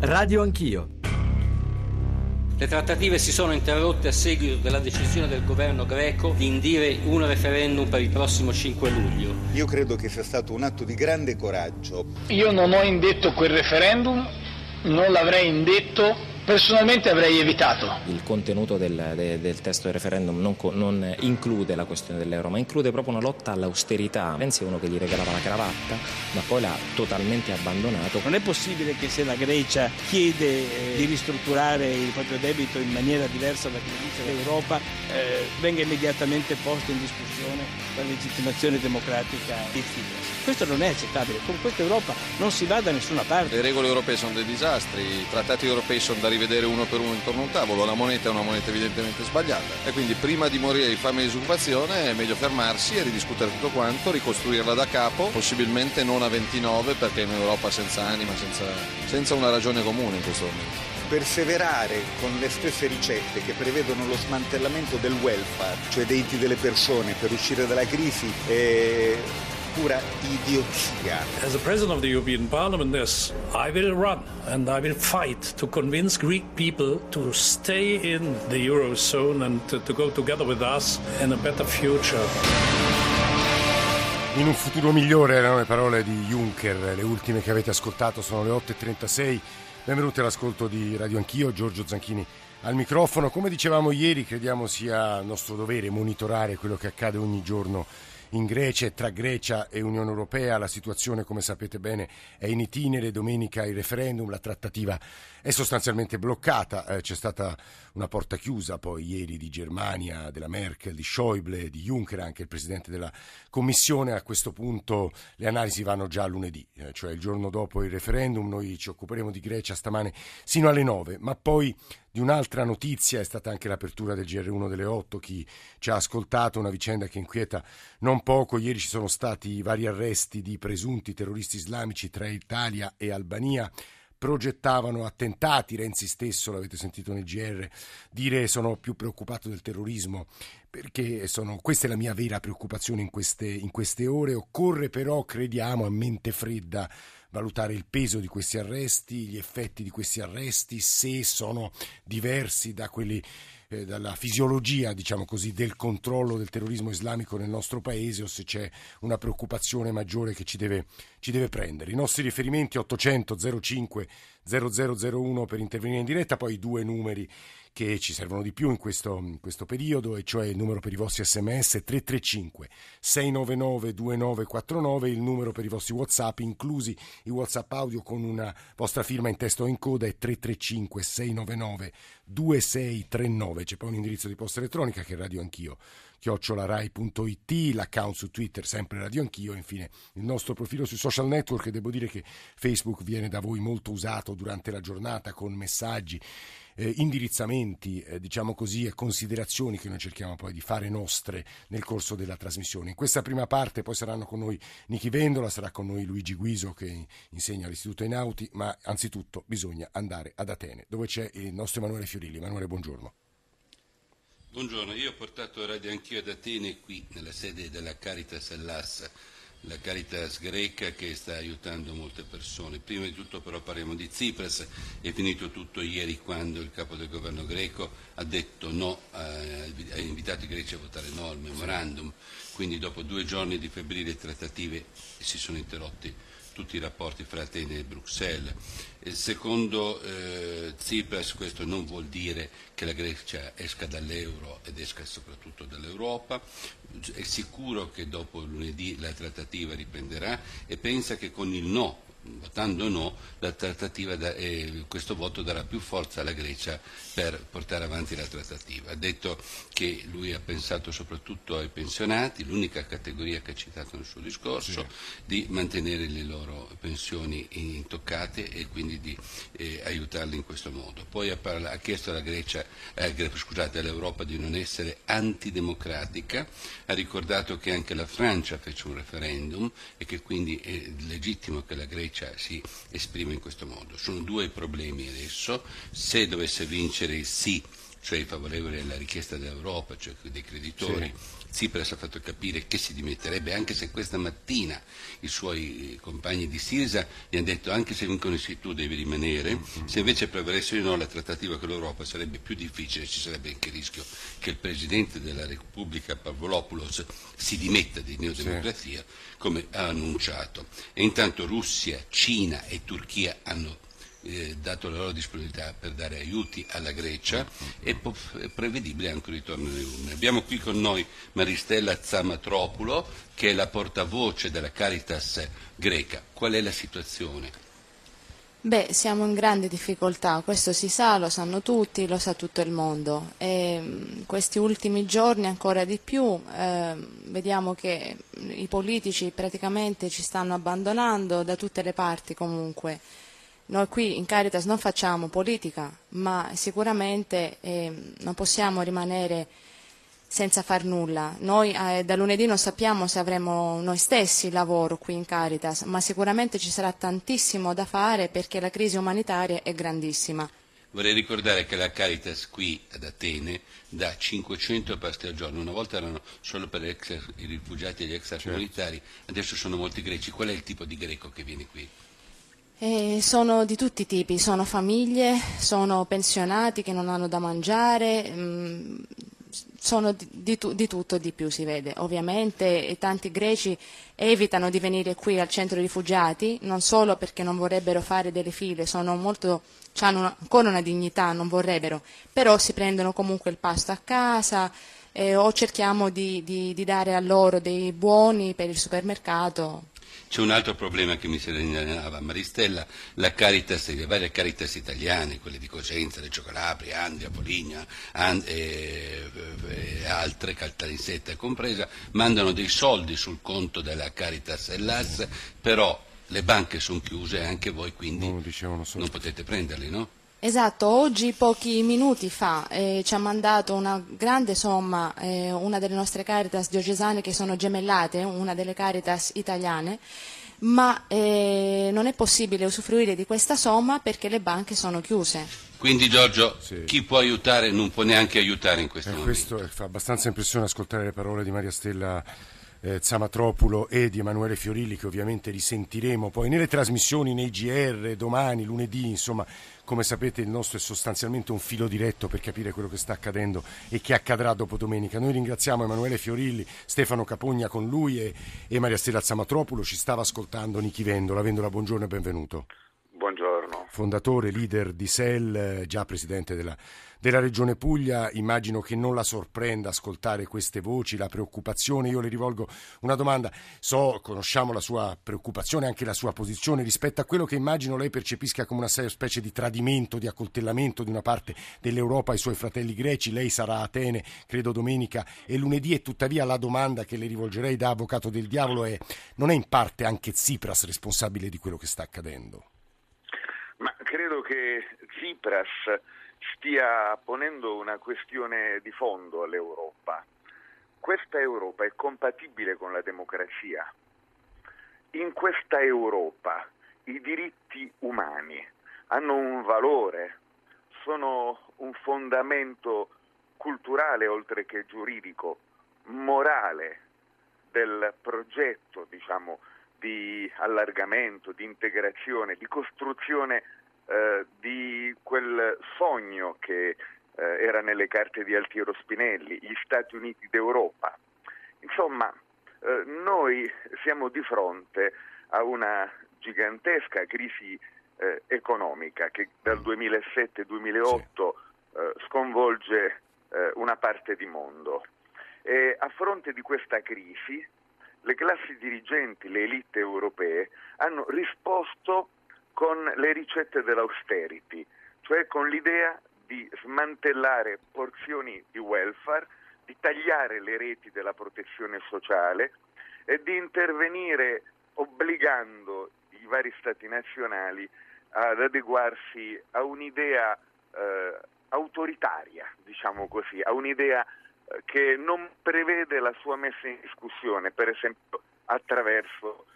Radio Anch'io. Le trattative si sono interrotte a seguito della decisione del governo greco di indire un referendum per il prossimo 5 luglio. Io credo che sia stato un atto di grande coraggio. Io non ho indetto quel referendum, non l'avrei indetto Personalmente avrei evitato. Il contenuto del, de, del testo del referendum non, non, include la questione dell'euro, ma include proprio una lotta all'austerità. Renzi è uno che gli regalava la cravatta, ma poi l'ha totalmente abbandonato. Non è possibile che se la Grecia chiede eh, di ristrutturare il proprio debito in maniera diversa da come dice l'Europa, eh, venga immediatamente posta in discussione la legittimazione democratica di Tsipras. Questo non è accettabile, con questa Europa non si va da nessuna parte. Le regole europee sono dei disastri, i trattati europei sono da rivedere uno per uno intorno a un tavolo, la moneta è una moneta evidentemente sbagliata e quindi prima di morire di fame e disoccupazione è meglio fermarsi e ridiscutere tutto quanto, ricostruirla da capo, possibilmente non a 29 perché è un'Europa senza anima, senza, senza una ragione comune in questo momento perseverare con le stesse ricette che prevedono lo smantellamento del welfare, cioè dei diritti delle persone per uscire dalla crisi, è pura idiozia. As a president of the European Parliament, yes, I will run and I will fight to convince Greek people to stay in the Eurozone and to, to go together with us in a better future. In un futuro migliore erano le parole di Juncker, le ultime che avete ascoltato sono le 8.36. Benvenuti all'ascolto di Radio Anch'io, Giorgio Zanchini al microfono. Come dicevamo ieri, crediamo sia nostro dovere monitorare quello che accade ogni giorno in Grecia e tra Grecia e Unione Europea. La situazione, come sapete bene, è in itinere. Domenica il referendum, la trattativa è sostanzialmente bloccata. Eh, c'è stata una porta chiusa poi ieri di Germania, della Merkel, di Schäuble, di Juncker, anche il presidente della Commissione. A questo punto le analisi vanno già lunedì, eh, cioè il giorno dopo il referendum. Noi ci occuperemo di Grecia stamane sino alle 9, ma poi di un'altra notizia è stata anche l'apertura del GR1 delle 8. Chi ci ha ascoltato, una vicenda che inquieta non poco. Ieri ci sono stati vari arresti di presunti terroristi islamici tra Italia e Albania progettavano attentati. Renzi stesso, l'avete sentito nel GR, dire sono più preoccupato del terrorismo perché sono, questa è la mia vera preoccupazione in queste, in queste ore. Occorre però, crediamo, a mente fredda valutare il peso di questi arresti, gli effetti di questi arresti, se sono diversi da quelli eh, dalla fisiologia, diciamo così, del controllo del terrorismo islamico nel nostro paese o se c'è una preoccupazione maggiore che ci deve, ci deve prendere. I nostri riferimenti 800 05 0001 per intervenire in diretta, poi due numeri che ci servono di più in questo, in questo, periodo, e cioè il numero per i vostri sms 335 699 2949, il numero per i vostri whatsapp, inclusi i whatsapp audio con una vostra firma in testo o in coda è 335 699 2639, c'è poi un indirizzo di posta elettronica che è radio anch'io chiocciolarai.it, l'account su Twitter sempre Radio Anch'io, infine il nostro profilo sui social network e devo dire che Facebook viene da voi molto usato durante la giornata con messaggi eh, indirizzamenti, eh, diciamo così, e considerazioni che noi cerchiamo poi di fare nostre nel corso della trasmissione. In questa prima parte poi saranno con noi Nichi Vendola, sarà con noi Luigi Guiso che insegna all'Istituto Enauti, ma anzitutto bisogna andare ad Atene, dove c'è il nostro Emanuele Fiorilli. Emanuele, buongiorno. Buongiorno, io ho portato radio anch'io ad Atene qui nella sede della Caritas Hellas la Caritas greca che sta aiutando molte persone. Prima di tutto però parliamo di Tsipras, è finito tutto ieri quando il capo del governo greco ha detto no, ha invitato i greci a votare no al memorandum, quindi dopo due giorni di febbrili trattative si sono interrotti tutti i rapporti fra Atene e Bruxelles. Secondo eh, Tsipras questo non vuol dire che la Grecia esca dall'euro ed esca soprattutto dall'Europa, è sicuro che dopo lunedì la trattativa riprenderà e pensa che con il no votando no, la trattativa da, eh, questo voto darà più forza alla Grecia per portare avanti la trattativa. Ha detto che lui ha pensato soprattutto ai pensionati, l'unica categoria che ha citato nel suo discorso, sì. di mantenere le loro pensioni intoccate e quindi di eh, aiutarli in questo modo. Poi ha, ha chiesto alla Grecia, eh, scusate, all'Europa di non essere antidemocratica, ha ricordato che anche la Francia fece un referendum e che quindi è legittimo che la Grecia Grecia si esprime in questo modo. Sono due problemi adesso, se dovesse vincere il sì cioè i favorevoli alla richiesta dell'Europa, cioè dei creditori. Sì. Tsipras ha fatto capire che si dimetterebbe, anche se questa mattina i suoi compagni di Sirisa gli hanno detto anche se vincono sì tu devi rimanere, mm-hmm. se invece prevalesse o no la trattativa con l'Europa sarebbe più difficile, ci sarebbe anche il rischio che il Presidente della Repubblica Pavlopoulos si dimetta di neodemocrazia, come ha annunciato. E intanto Russia, Cina e Turchia hanno eh, dato la loro disponibilità per dare aiuti alla Grecia e prevedibile anche un ritorno dell'Unione. Abbiamo qui con noi Maristella Zamatropulo che è la portavoce della Caritas greca. Qual è la situazione? Beh, siamo in grande difficoltà, questo si sa, lo sanno tutti, lo sa tutto il mondo. E questi ultimi giorni ancora di più eh, vediamo che i politici praticamente ci stanno abbandonando da tutte le parti comunque. Noi qui in Caritas non facciamo politica, ma sicuramente eh, non possiamo rimanere senza far nulla. Noi eh, da lunedì non sappiamo se avremo noi stessi lavoro qui in Caritas, ma sicuramente ci sarà tantissimo da fare perché la crisi umanitaria è grandissima. Vorrei ricordare che la Caritas qui ad Atene dà 500 pasti al giorno, una volta erano solo per ex, i rifugiati e gli extracomunitari, certo. adesso sono molti greci. Qual è il tipo di greco che viene qui? Eh, sono di tutti i tipi, sono famiglie, sono pensionati che non hanno da mangiare, mm, sono di, di, di, tutto e di più si vede. Ovviamente tanti greci evitano di venire qui al centro rifugiati, non solo perché non vorrebbero fare delle file, molto, hanno ancora una dignità, non vorrebbero, però si prendono comunque il pasto a casa eh, o cerchiamo di, di dare a loro dei buoni per il supermercato c'è un altro problema che mi segnalava Maristella, la Caritas, le varie Caritas italiane, quelle di Cosenza, Reggio Calabria, Andria, Poligna and, e, e, altre, Caltanissetta compresa, mandano dei soldi sul conto della Caritas e l'AS, però le banche sono chiuse e anche voi quindi no, non potete prenderli, no? Esatto, oggi pochi minuti fa eh, ci ha mandato una grande somma eh, una delle nostre Caritas diocesane che sono gemellate, una delle Caritas italiane, ma eh, non è possibile usufruire di questa somma perché le banche sono chiuse. Quindi Giorgio, sì. chi può aiutare non può neanche aiutare in questo eh, momento. Questo fa abbastanza impressione ascoltare le parole di Maria Stella eh, Zamatropulo e di Emanuele Fiorilli che ovviamente risentiremo poi nelle trasmissioni, nei GR, domani, lunedì, insomma come sapete il nostro è sostanzialmente un filo diretto per capire quello che sta accadendo e che accadrà dopo domenica. Noi ringraziamo Emanuele Fiorilli, Stefano Capogna con lui e, e Maria Stella Zamatropulo, ci stava ascoltando Nichi Vendola. Vendola, buongiorno e benvenuto. Buongiorno. Fondatore, leader di SEL, già presidente della della Regione Puglia. Immagino che non la sorprenda ascoltare queste voci, la preoccupazione. Io le rivolgo una domanda. So, conosciamo la sua preoccupazione, anche la sua posizione rispetto a quello che immagino lei percepisca come una specie di tradimento, di accoltellamento di una parte dell'Europa ai suoi fratelli greci. Lei sarà a Atene, credo domenica e lunedì e tuttavia la domanda che le rivolgerei da avvocato del diavolo è non è in parte anche Tsipras responsabile di quello che sta accadendo? Credo che Tsipras stia ponendo una questione di fondo all'Europa. Questa Europa è compatibile con la democrazia. In questa Europa i diritti umani hanno un valore, sono un fondamento culturale oltre che giuridico, morale del progetto diciamo, di allargamento, di integrazione, di costruzione eh, di quel sogno che eh, era nelle carte di Altiero Spinelli, gli Stati Uniti d'Europa. Insomma, eh, noi siamo di fronte a una gigantesca crisi eh, economica che dal 2007-2008 eh, sconvolge una parte di mondo. E a fronte di questa crisi, le classi dirigenti, le elite europee hanno risposto con le ricette dell'austerity, cioè con l'idea di smantellare porzioni di welfare, di tagliare le reti della protezione sociale e di intervenire obbligando i vari stati nazionali ad adeguarsi a un'idea eh, autoritaria, diciamo così, a un'idea eh, che non prevede la sua messa in discussione, per esempio attraverso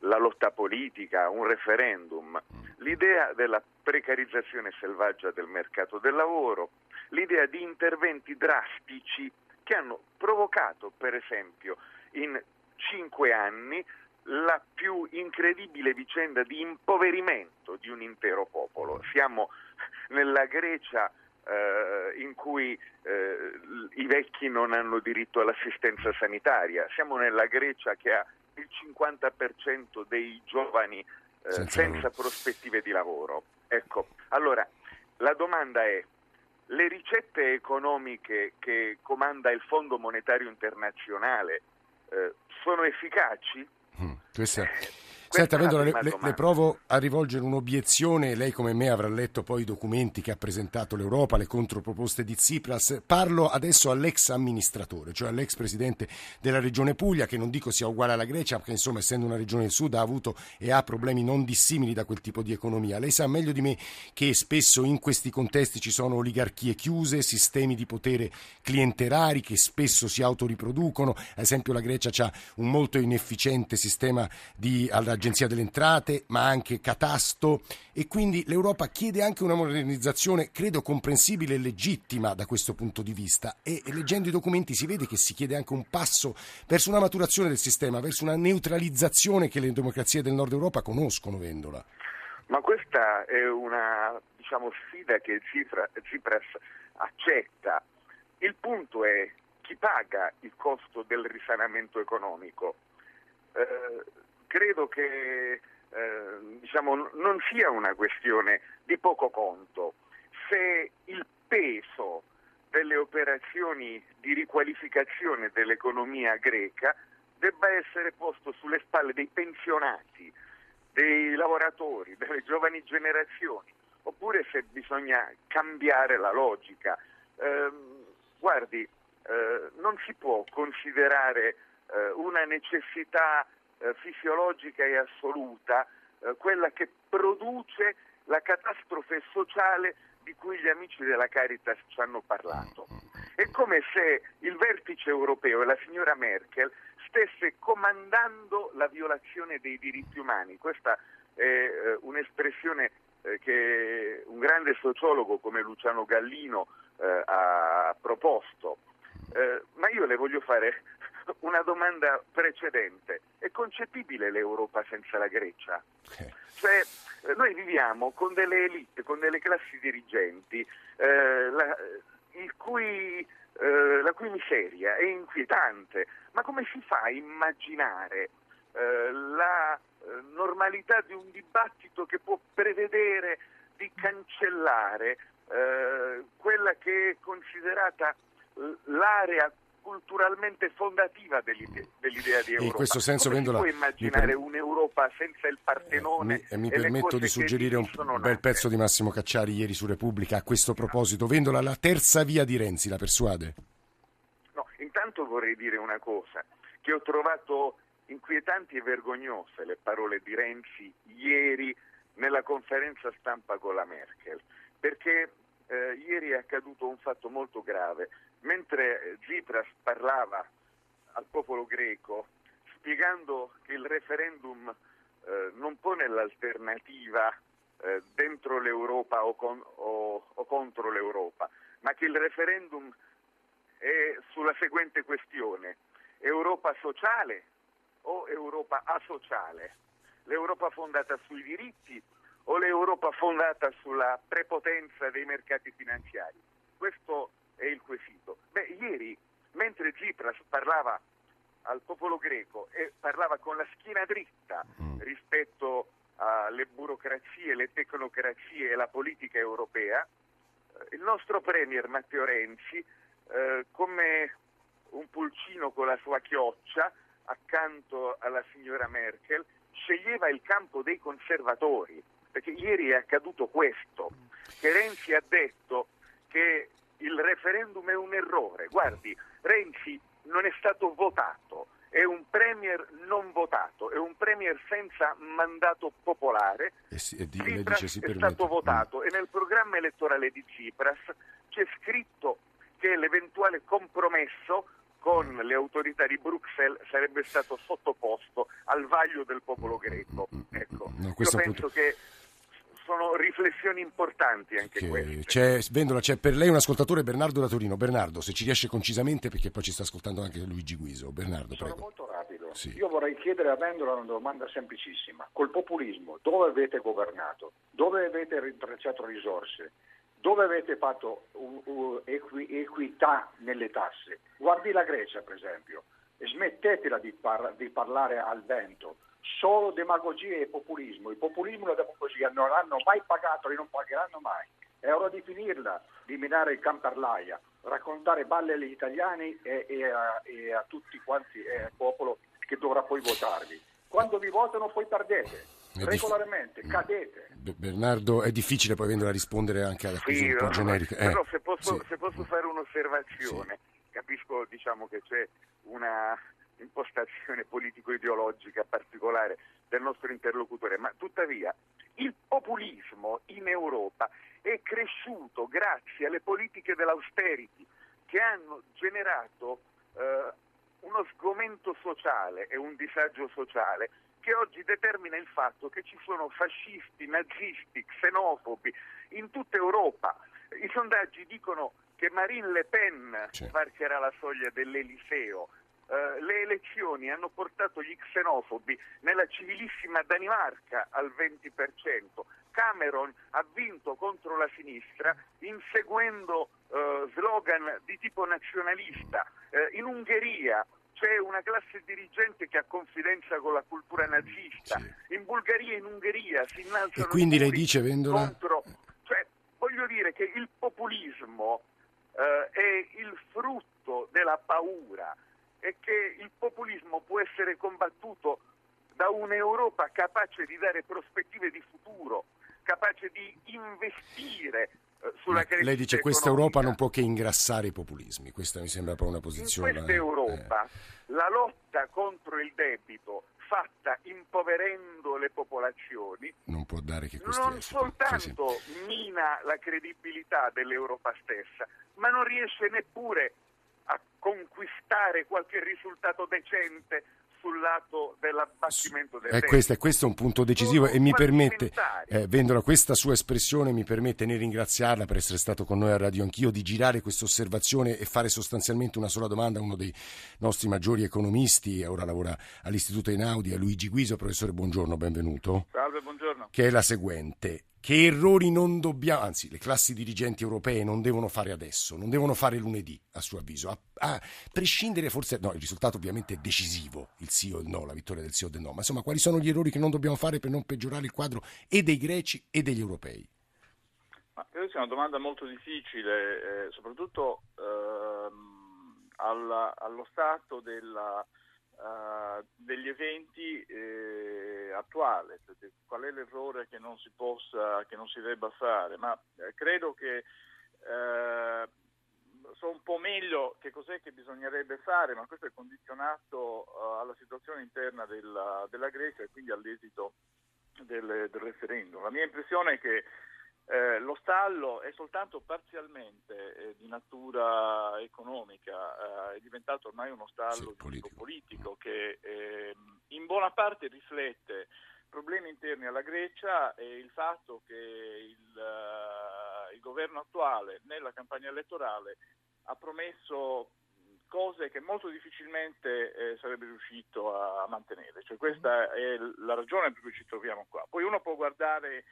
la lotta politica, un referendum, l'idea della precarizzazione selvaggia del mercato del lavoro, l'idea di interventi drastici che hanno provocato, per esempio, in cinque anni la più incredibile vicenda di impoverimento di un intero popolo. Siamo nella Grecia eh, in cui eh, i vecchi non hanno diritto all'assistenza sanitaria, siamo nella Grecia che ha il 50% dei giovani eh, senza, senza prospettive di lavoro. Ecco, allora la domanda è le ricette economiche che comanda il Fondo Monetario Internazionale eh, sono efficaci? Mm, questa Senta, Vendola, le, le, le, provo a rivolgere un'obiezione. Lei, come me, avrà letto poi i documenti che ha presentato l'Europa, le controproposte di Tsipras. Parlo adesso all'ex amministratore, cioè all'ex presidente della regione Puglia, che non dico sia uguale alla Grecia, perché insomma, essendo una regione del sud, ha avuto e ha problemi non dissimili da quel tipo di economia. Lei sa meglio di me che spesso in questi contesti ci sono oligarchie chiuse, sistemi di potere clientelari che spesso si autoriproducono. Ad esempio, la Grecia ha un molto inefficiente sistema di Agenzia delle Entrate, ma anche Catasto e quindi l'Europa chiede anche una modernizzazione, credo comprensibile e legittima da questo punto di vista e, e leggendo i documenti si vede che si chiede anche un passo verso una maturazione del sistema, verso una neutralizzazione che le democrazie del nord Europa conoscono, Vendola. Ma questa è una diciamo, sfida che Tsipras accetta. Il punto è chi paga il costo del risanamento economico. Eh, credo che eh, diciamo, non sia una questione di poco conto. Se il peso delle operazioni di riqualificazione dell'economia greca debba essere posto sulle spalle dei pensionati, dei lavoratori, delle giovani generazioni, oppure se bisogna cambiare la logica. Eh, guardi, eh, non si può considerare eh, una necessità eh, fisiologica e assoluta, eh, quella che produce la catastrofe sociale di cui gli amici della Caritas ci hanno parlato. È come se il vertice europeo e la signora Merkel stesse comandando la violazione dei diritti umani. Questa è eh, un'espressione eh, che un grande sociologo come Luciano Gallino eh, ha proposto. Eh, ma io le voglio fare una domanda precedente. È concepibile l'Europa senza la Grecia? Cioè, eh, noi viviamo con delle elite, con delle classi dirigenti, eh, la, cui, eh, la, cui, miseria è inquietante. Ma come si fa a immaginare eh, la eh, normalità di un dibattito che può prevedere di cancellare eh, quella che è considerata l'area culturalmente fondativa dell'idea, dell'idea di Europa. In questo senso, Come Vendola, si può immaginare per... un'Europa senza il Partenone? Eh, mi, mi permetto di suggerire un bel pezzo di Massimo Cacciari ieri su Repubblica a questo proposito. Vendola, la terza via di Renzi, la persuade? No, intanto vorrei dire una cosa, che ho trovato inquietanti e vergognose le parole di Renzi ieri nella conferenza stampa con la Merkel, perché eh, ieri è accaduto un fatto molto grave mentre Tsipras parlava al popolo greco spiegando che il referendum eh, non pone l'alternativa eh, dentro l'Europa o, con, o, o contro l'Europa, ma che il referendum è sulla seguente questione, Europa sociale o Europa asociale? L'Europa fondata sui diritti o l'Europa fondata sulla prepotenza dei mercati finanziari? Questo è il quesito. Beh, ieri, mentre Tsipras parlava al popolo greco e parlava con la schiena dritta mm. rispetto alle burocrazie, le tecnocrazie e la politica europea, eh, il nostro premier Matteo Renzi, eh, come un pulcino con la sua chioccia, accanto alla signora Merkel, sceglieva il campo dei conservatori, perché ieri è accaduto questo, che Renzi ha detto che il referendum è un errore. Guardi, Renzi non è stato votato, è un premier non votato, è un premier senza mandato popolare. E si, e di, Tsipras dice, è stato votato mm. e nel programma elettorale di Tsipras c'è scritto che l'eventuale compromesso con mm. le autorità di Bruxelles sarebbe stato sottoposto al vaglio del popolo greco. Mm, ecco, no, io penso che riflessioni importanti anche Che queste. c'è, Vendola, c'è per lei un ascoltatore Bernardo da Torino. Bernardo, se ci riesce concisamente, perché poi ci sta ascoltando anche Luigi Guiso. Bernardo, Sono prego. molto rapido. Sì. Io vorrei chiedere a Vendola una domanda semplicissima. Col populismo, dove avete governato? Dove avete rintracciato risorse? Dove avete fatto equità nelle tasse? Guardi la Grecia, per esempio, e smettetela di, par- di parlare al vento. Solo demagogia e populismo. Il populismo e la demagogia non hanno mai pagato e non pagheranno mai. È ora di finirla, di minare il camperlaia, raccontare balle agli italiani e, e a, e a tutti quanti eh, il popolo che dovrà poi votarvi. Quando vi votano poi perdete, È dif- regolarmente, cadete. Be- Bernardo, è difficile poi Vendola rispondere anche alla Sì, un po' no, generiche. Eh, però se posso, sì. se posso fare un'osservazione, capisco diciamo, che c'è una impostazione politico-ideologica particolare del nostro interlocutore, ma tuttavia il populismo in Europa è cresciuto grazie alle politiche dell'austerity che hanno generato eh, uno sgomento sociale e un disagio sociale che oggi determina il fatto che ci sono fascisti, nazisti, xenofobi in tutta Europa. I sondaggi dicono che Marine Le Pen varcherà la soglia dell'Eliseo. Eh, le elezioni hanno portato gli xenofobi nella civilissima Danimarca al 20%. Cameron ha vinto contro la sinistra inseguendo eh, slogan di tipo nazionalista. Eh, in Ungheria c'è una classe dirigente che ha confidenza con la cultura nazista. In Bulgaria e in Ungheria si innalzano E quindi lei dice, Vendola, contro... Cioè, voglio dire che il populismo eh, è il frutto della paura e che il populismo può essere combattuto da un'Europa capace di dare prospettive di futuro, capace di investire eh, sulla crescita lei dice questa economica. Europa non può che ingrassare i populismi. Questa mi sembra proprio una In posizione. questa Europa la lotta contro il debito fatta impoverendo le popolazioni non può dare che non esiti. soltanto mina la credibilità dell'Europa stessa, ma non riesce neppure a conquistare qualche risultato decente sul lato dell'abbattimento del Eh, questo, questo è un punto decisivo e mi permette, eh, Vendola, questa sua espressione mi permette nel ringraziarla per essere stato con noi a Radio Anch'io, di girare questa osservazione e fare sostanzialmente una sola domanda a uno dei nostri maggiori economisti, ora lavora all'Istituto Einaudi, a Luigi Guiso. Professore, buongiorno, benvenuto. Salve, buongiorno. Che è la seguente. Che errori non dobbiamo, anzi, le classi dirigenti europee non devono fare adesso, non devono fare lunedì, a suo avviso, a, a prescindere forse, no, il risultato ovviamente è decisivo, il sì o il no, la vittoria del sì o del no, ma insomma, quali sono gli errori che non dobbiamo fare per non peggiorare il quadro e dei greci e degli europei? Ma credo sia una domanda molto difficile, eh, soprattutto ehm, alla- allo stato della, eh, degli eventi eh, attuale, cioè, qual è l'errore che non si possa, che non si debba fare, ma eh, credo che eh, so un po' meglio che cos'è che bisognerebbe fare, ma questo è condizionato eh, alla situazione interna della, della Grecia e quindi all'esito del, del referendum. La mia impressione è che eh, lo stallo è soltanto parzialmente eh, di natura economica, è diventato ormai uno stallo di tipo politico che ehm, in buona parte riflette problemi interni alla Grecia e il fatto che il, eh, il governo attuale nella campagna elettorale ha promesso cose che molto difficilmente eh, sarebbe riuscito a mantenere. Cioè, questa è la ragione per cui ci troviamo qua. Poi uno può guardare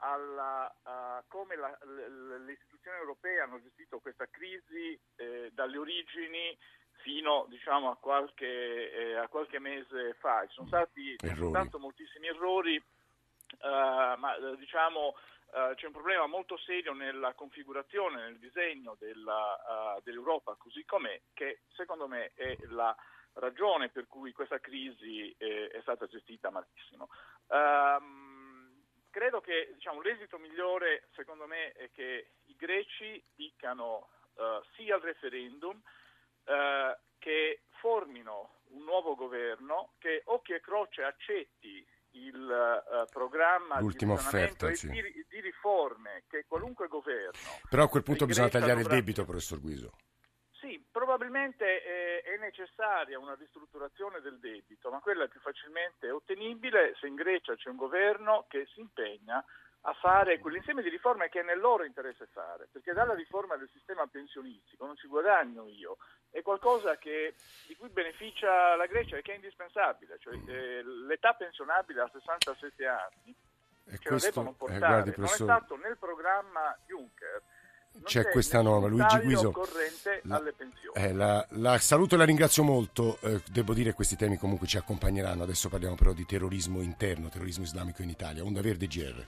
alla, a come la, le, le istituzioni europee hanno gestito questa crisi eh, dalle origini fino diciamo, a, qualche, eh, a qualche mese fa. Ci sono stati soltanto moltissimi errori, eh, ma eh, diciamo Uh, c'è un problema molto serio nella configurazione, nel disegno della, uh, dell'Europa così com'è, che secondo me è la ragione per cui questa crisi eh, è stata gestita malissimo. Um, credo che diciamo, l'esito migliore, secondo me, è che i greci dicano uh, sì al referendum, che formino un nuovo governo, che occhio e croce accetti il uh, programma L'ultima di, offerta, sì. di, di, riforme che qualunque governo. Però a quel punto bisogna tagliare il debito, professor Guiso. Sì, probabilmente è, è, necessaria una ristrutturazione del debito, ma quella è più facilmente ottenibile se in Grecia c'è un governo che si impegna a fare quell'insieme di riforme che è nel loro interesse fare, perché dalla riforma del sistema pensionistico non ci guadagno io, è qualcosa che, di cui beneficia la Grecia e che è indispensabile, cioè eh, l'età pensionabile a 67 anni e ce questo, la devono portare, eh, guardi, professor... non è stato nel programma Juncker c'è questa norma, Luigi Guiso. La, eh, la, la, saluto e la ringrazio molto. Eh, devo dire che questi temi comunque ci accompagneranno. Adesso parliamo però di terrorismo interno, terrorismo islamico in Italia. Onda Verde GR.